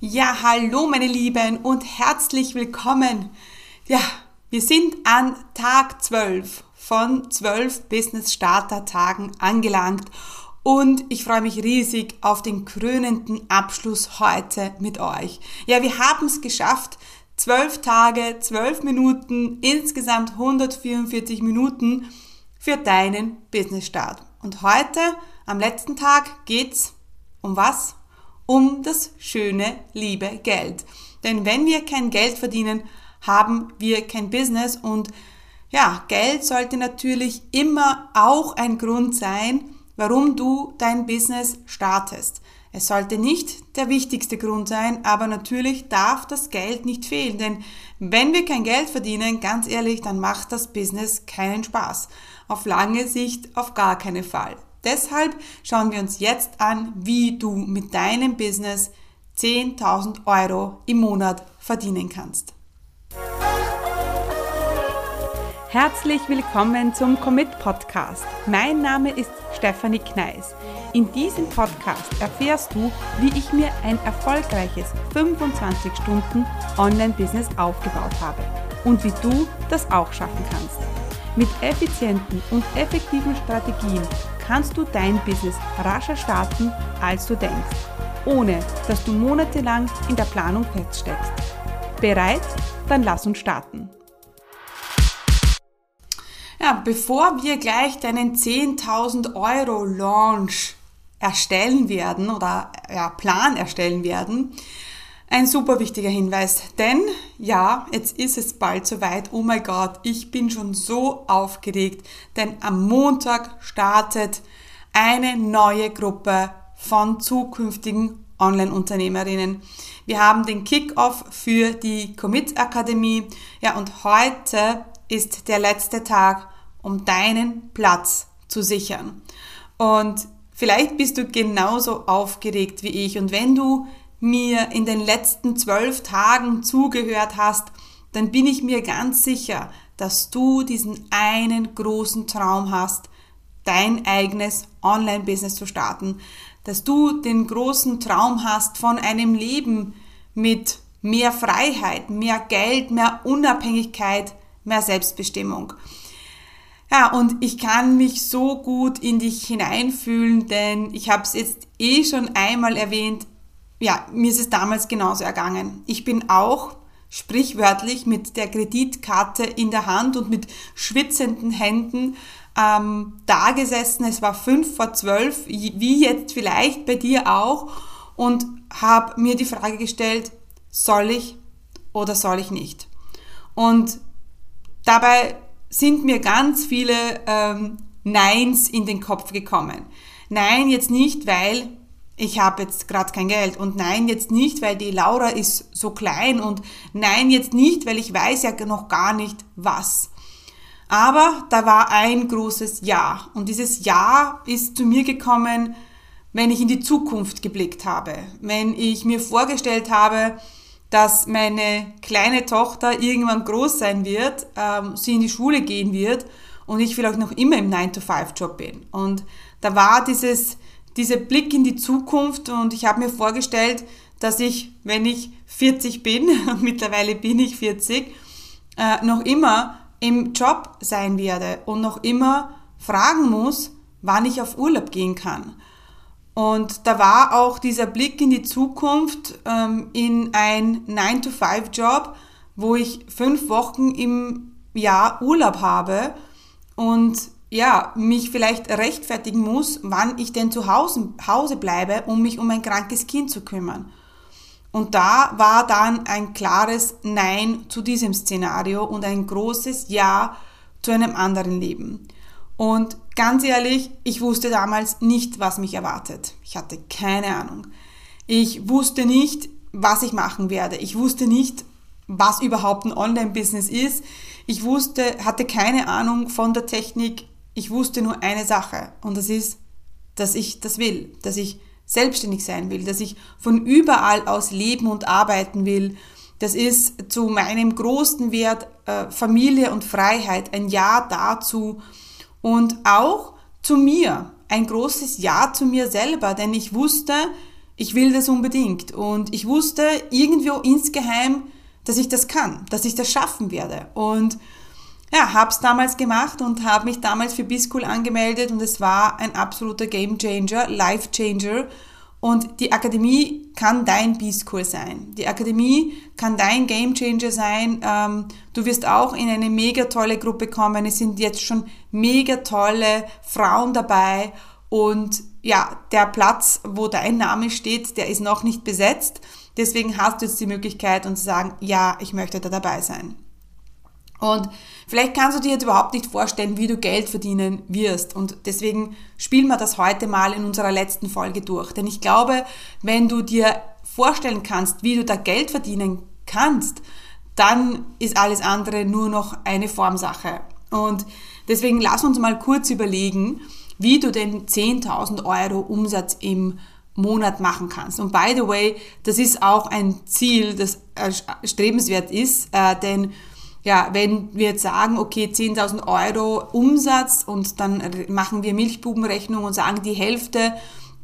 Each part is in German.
Ja, hallo meine Lieben und herzlich willkommen. Ja, wir sind an Tag 12 von 12 Business Starter Tagen angelangt und ich freue mich riesig auf den krönenden Abschluss heute mit euch. Ja, wir haben es geschafft. 12 Tage, 12 Minuten, insgesamt 144 Minuten für deinen Business Start. Und heute, am letzten Tag, geht's um was? Um das schöne, liebe Geld. Denn wenn wir kein Geld verdienen, haben wir kein Business und ja, Geld sollte natürlich immer auch ein Grund sein, warum du dein Business startest. Es sollte nicht der wichtigste Grund sein, aber natürlich darf das Geld nicht fehlen, denn wenn wir kein Geld verdienen, ganz ehrlich, dann macht das Business keinen Spaß. Auf lange Sicht auf gar keinen Fall. Deshalb schauen wir uns jetzt an, wie du mit deinem Business 10.000 Euro im Monat verdienen kannst. Herzlich willkommen zum Commit Podcast. Mein Name ist Stefanie Kneis. In diesem Podcast erfährst du, wie ich mir ein erfolgreiches 25 Stunden Online-Business aufgebaut habe und wie du das auch schaffen kannst. Mit effizienten und effektiven Strategien kannst du dein Business rascher starten, als du denkst, ohne dass du monatelang in der Planung feststeckst. Bereit? Dann lass uns starten. Ja, bevor wir gleich deinen 10.000 Euro Launch erstellen werden oder ja, Plan erstellen werden, ein super wichtiger Hinweis, denn ja, jetzt ist es bald soweit. Oh mein Gott, ich bin schon so aufgeregt, denn am Montag startet eine neue Gruppe von zukünftigen Online-Unternehmerinnen. Wir haben den Kick-Off für die Commit Akademie. Ja, und heute ist der letzte Tag, um deinen Platz zu sichern. Und vielleicht bist du genauso aufgeregt wie ich. Und wenn du mir in den letzten zwölf Tagen zugehört hast, dann bin ich mir ganz sicher, dass du diesen einen großen Traum hast, dein eigenes Online-Business zu starten, dass du den großen Traum hast von einem Leben mit mehr Freiheit, mehr Geld, mehr Unabhängigkeit, mehr Selbstbestimmung. Ja, und ich kann mich so gut in dich hineinfühlen, denn ich habe es jetzt eh schon einmal erwähnt, ja, mir ist es damals genauso ergangen. Ich bin auch sprichwörtlich mit der Kreditkarte in der Hand und mit schwitzenden Händen ähm, da gesessen. Es war fünf vor zwölf, wie jetzt vielleicht bei dir auch, und habe mir die Frage gestellt, soll ich oder soll ich nicht? Und dabei sind mir ganz viele ähm, Neins in den Kopf gekommen. Nein, jetzt nicht, weil ich habe jetzt gerade kein Geld und nein, jetzt nicht, weil die Laura ist so klein und nein, jetzt nicht, weil ich weiß ja noch gar nicht was. Aber da war ein großes Ja und dieses Ja ist zu mir gekommen, wenn ich in die Zukunft geblickt habe, wenn ich mir vorgestellt habe, dass meine kleine Tochter irgendwann groß sein wird, ähm, sie in die Schule gehen wird und ich vielleicht noch immer im 9-to-5-Job bin. Und da war dieses dieser Blick in die Zukunft und ich habe mir vorgestellt, dass ich, wenn ich 40 bin, mittlerweile bin ich 40, äh, noch immer im Job sein werde und noch immer fragen muss, wann ich auf Urlaub gehen kann. Und da war auch dieser Blick in die Zukunft ähm, in ein 9-to-5-Job, wo ich fünf Wochen im Jahr Urlaub habe und ja, mich vielleicht rechtfertigen muss, wann ich denn zu Hause, Hause bleibe, um mich um ein krankes Kind zu kümmern. Und da war dann ein klares Nein zu diesem Szenario und ein großes Ja zu einem anderen Leben. Und ganz ehrlich, ich wusste damals nicht, was mich erwartet. Ich hatte keine Ahnung. Ich wusste nicht, was ich machen werde. Ich wusste nicht, was überhaupt ein Online-Business ist. Ich wusste, hatte keine Ahnung von der Technik. Ich wusste nur eine Sache und das ist, dass ich das will, dass ich selbstständig sein will, dass ich von überall aus leben und arbeiten will. Das ist zu meinem großen Wert äh, Familie und Freiheit, ein Ja dazu und auch zu mir, ein großes Ja zu mir selber, denn ich wusste, ich will das unbedingt. Und ich wusste irgendwo insgeheim, dass ich das kann, dass ich das schaffen werde. Und ja, habe es damals gemacht und habe mich damals für B-School angemeldet und es war ein absoluter Game Changer, Life Changer. Und die Akademie kann dein B-School sein. Die Akademie kann dein Game Changer sein. Ähm, du wirst auch in eine mega tolle Gruppe kommen. Es sind jetzt schon mega tolle Frauen dabei. Und ja, der Platz, wo dein Name steht, der ist noch nicht besetzt. Deswegen hast du jetzt die Möglichkeit und zu sagen, ja, ich möchte da dabei sein. Und vielleicht kannst du dir jetzt überhaupt nicht vorstellen, wie du Geld verdienen wirst. Und deswegen spielen wir das heute mal in unserer letzten Folge durch. Denn ich glaube, wenn du dir vorstellen kannst, wie du da Geld verdienen kannst, dann ist alles andere nur noch eine Formsache. Und deswegen lass uns mal kurz überlegen, wie du den 10.000 Euro Umsatz im Monat machen kannst. Und by the way, das ist auch ein Ziel, das strebenswert ist, äh, denn ja, wenn wir jetzt sagen, okay, 10.000 Euro Umsatz und dann machen wir Milchbubenrechnung und sagen die Hälfte,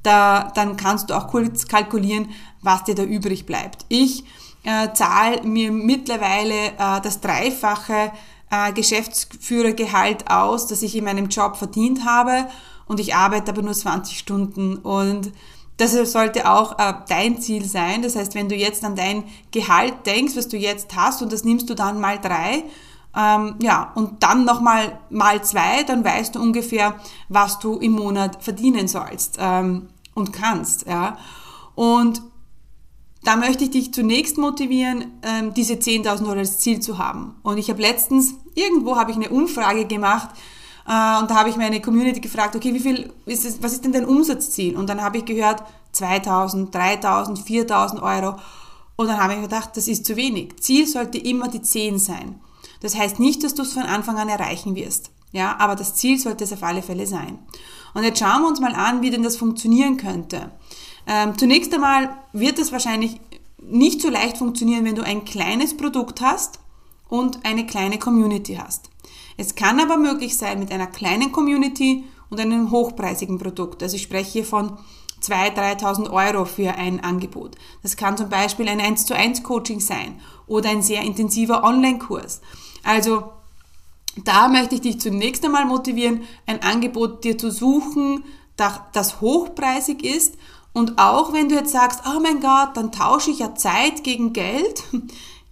da, dann kannst du auch kurz kalkulieren, was dir da übrig bleibt. Ich äh, zahle mir mittlerweile äh, das dreifache äh, Geschäftsführergehalt aus, das ich in meinem Job verdient habe und ich arbeite aber nur 20 Stunden und das sollte auch äh, dein Ziel sein. Das heißt, wenn du jetzt an dein Gehalt denkst, was du jetzt hast, und das nimmst du dann mal drei, ähm, ja, und dann nochmal mal zwei, dann weißt du ungefähr, was du im Monat verdienen sollst ähm, und kannst. Ja. Und da möchte ich dich zunächst motivieren, ähm, diese 10.000 Euro als Ziel zu haben. Und ich habe letztens, irgendwo habe ich eine Umfrage gemacht, und da habe ich meine Community gefragt, okay, wie viel ist es, was ist denn dein Umsatzziel? Und dann habe ich gehört, 2000, 3000, 4000 Euro. Und dann habe ich gedacht, das ist zu wenig. Ziel sollte immer die 10 sein. Das heißt nicht, dass du es von Anfang an erreichen wirst. Ja, aber das Ziel sollte es auf alle Fälle sein. Und jetzt schauen wir uns mal an, wie denn das funktionieren könnte. Ähm, zunächst einmal wird es wahrscheinlich nicht so leicht funktionieren, wenn du ein kleines Produkt hast und eine kleine Community hast. Es kann aber möglich sein mit einer kleinen Community und einem hochpreisigen Produkt. Also ich spreche hier von 2.000, 3.000 Euro für ein Angebot. Das kann zum Beispiel ein 1 zu 1 Coaching sein oder ein sehr intensiver Online-Kurs. Also da möchte ich dich zunächst einmal motivieren, ein Angebot dir zu suchen, das hochpreisig ist und auch wenn du jetzt sagst, oh mein Gott, dann tausche ich ja Zeit gegen Geld,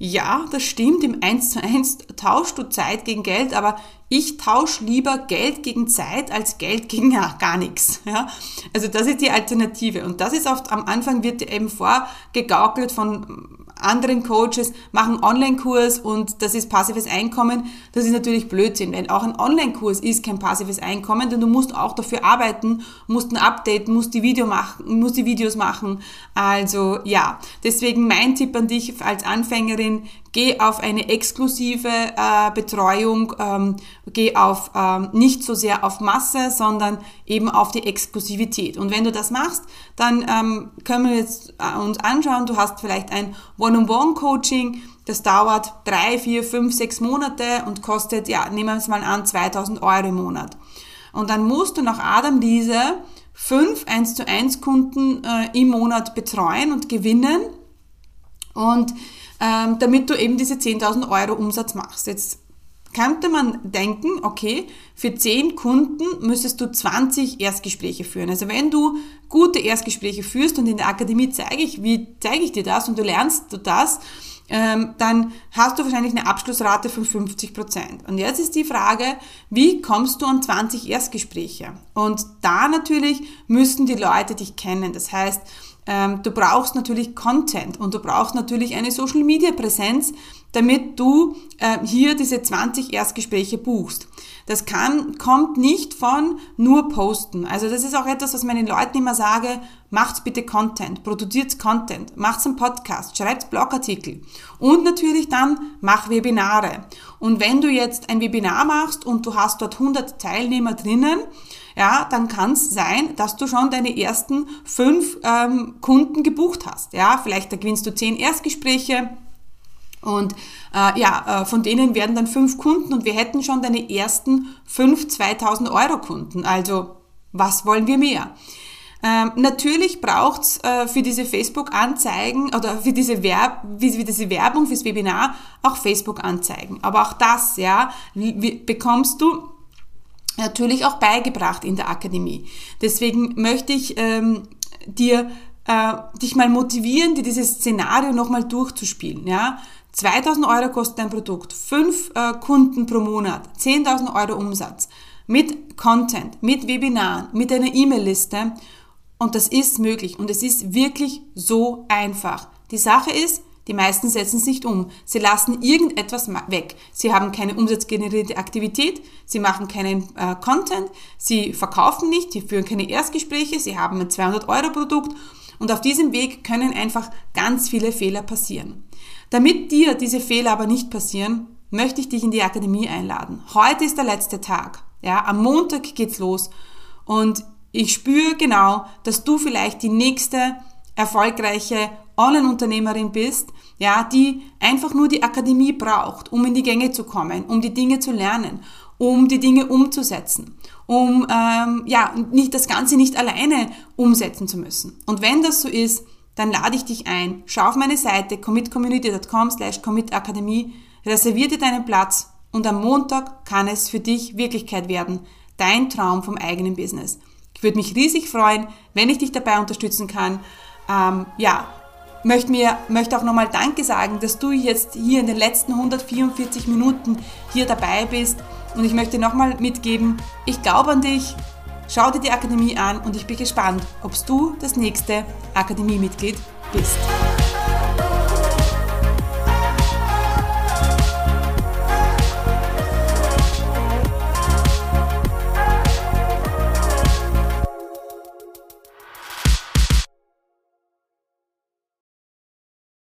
ja, das stimmt, im 1 zu 1 tauschst du Zeit gegen Geld, aber ich tausche lieber Geld gegen Zeit als Geld gegen ja, gar nichts. Ja? Also das ist die Alternative. Und das ist oft am Anfang wird eben vorgegaukelt von anderen Coaches machen Online-Kurs und das ist passives Einkommen. Das ist natürlich Blödsinn, denn auch ein Online-Kurs ist kein passives Einkommen, denn du musst auch dafür arbeiten, musst ein Update, musst die, Video machen, musst die Videos machen. Also ja, deswegen mein Tipp an dich als Anfängerin, geh auf eine exklusive äh, Betreuung, ähm, geh auf ähm, nicht so sehr auf Masse, sondern eben auf die Exklusivität. Und wenn du das machst, dann ähm, können wir jetzt äh, uns anschauen, du hast vielleicht ein One-on-One-Coaching, das dauert drei, vier, fünf, sechs Monate und kostet, ja, nehmen wir es mal an, 2000 Euro im Monat. Und dann musst du nach Adam diese fünf 1 zu 1 Kunden äh, im Monat betreuen und gewinnen. Und ähm, damit du eben diese 10.000 Euro Umsatz machst. Jetzt könnte man denken, okay, für 10 Kunden müsstest du 20 Erstgespräche führen. Also wenn du gute Erstgespräche führst und in der Akademie zeige ich, wie zeige ich dir das und du lernst du das, ähm, dann hast du wahrscheinlich eine Abschlussrate von 50 Prozent. Und jetzt ist die Frage, wie kommst du an 20 Erstgespräche? Und da natürlich müssen die Leute dich kennen. Das heißt, ähm, du brauchst natürlich Content und du brauchst natürlich eine Social Media Präsenz, damit du äh, hier diese 20 Erstgespräche buchst. Das kann, kommt nicht von nur posten. Also das ist auch etwas, was meinen Leuten immer sage, macht bitte Content, produziert Content, macht einen Podcast, schreibt Blogartikel und natürlich dann mach Webinare. Und wenn du jetzt ein Webinar machst und du hast dort 100 Teilnehmer drinnen, ja, dann kann es sein, dass du schon deine ersten fünf ähm, Kunden gebucht hast. Ja, vielleicht da gewinnst du zehn Erstgespräche und äh, ja, äh, von denen werden dann fünf Kunden und wir hätten schon deine ersten fünf 2000 Euro Kunden. Also was wollen wir mehr? Ähm, natürlich braucht's äh, für diese Facebook-Anzeigen oder für diese, Werb für diese Werbung fürs Webinar auch Facebook-Anzeigen. Aber auch das, ja, bekommst du natürlich auch beigebracht in der Akademie. Deswegen möchte ich ähm, dir äh, dich mal motivieren, dir dieses Szenario nochmal durchzuspielen. Ja? 2000 Euro kostet dein Produkt, 5 äh, Kunden pro Monat, 10.000 Euro Umsatz, mit Content, mit Webinaren, mit einer E-Mail-Liste. Und das ist möglich und es ist wirklich so einfach. Die Sache ist, die meisten setzen es nicht um. Sie lassen irgendetwas weg. Sie haben keine umsatzgenerierte Aktivität, sie machen keinen äh, Content, sie verkaufen nicht, sie führen keine Erstgespräche, sie haben ein 200-Euro-Produkt und auf diesem Weg können einfach ganz viele Fehler passieren. Damit dir diese Fehler aber nicht passieren, möchte ich dich in die Akademie einladen. Heute ist der letzte Tag. Ja, am Montag geht's los und ich spüre genau, dass du vielleicht die nächste erfolgreiche Online-Unternehmerin bist, ja, die einfach nur die Akademie braucht, um in die Gänge zu kommen, um die Dinge zu lernen, um die Dinge umzusetzen, um ähm, ja nicht das Ganze nicht alleine umsetzen zu müssen. Und wenn das so ist, dann lade ich dich ein. Schau auf meine Seite commitcommunity.com slash commitakademie, reservier dir deinen Platz und am Montag kann es für dich Wirklichkeit werden. Dein Traum vom eigenen Business. Ich würde mich riesig freuen, wenn ich dich dabei unterstützen kann. Ähm, ja, möchte, mir, möchte auch nochmal Danke sagen, dass du jetzt hier in den letzten 144 Minuten hier dabei bist. Und ich möchte nochmal mitgeben, ich glaube an dich, schau dir die Akademie an und ich bin gespannt, ob du das nächste Akademiemitglied bist.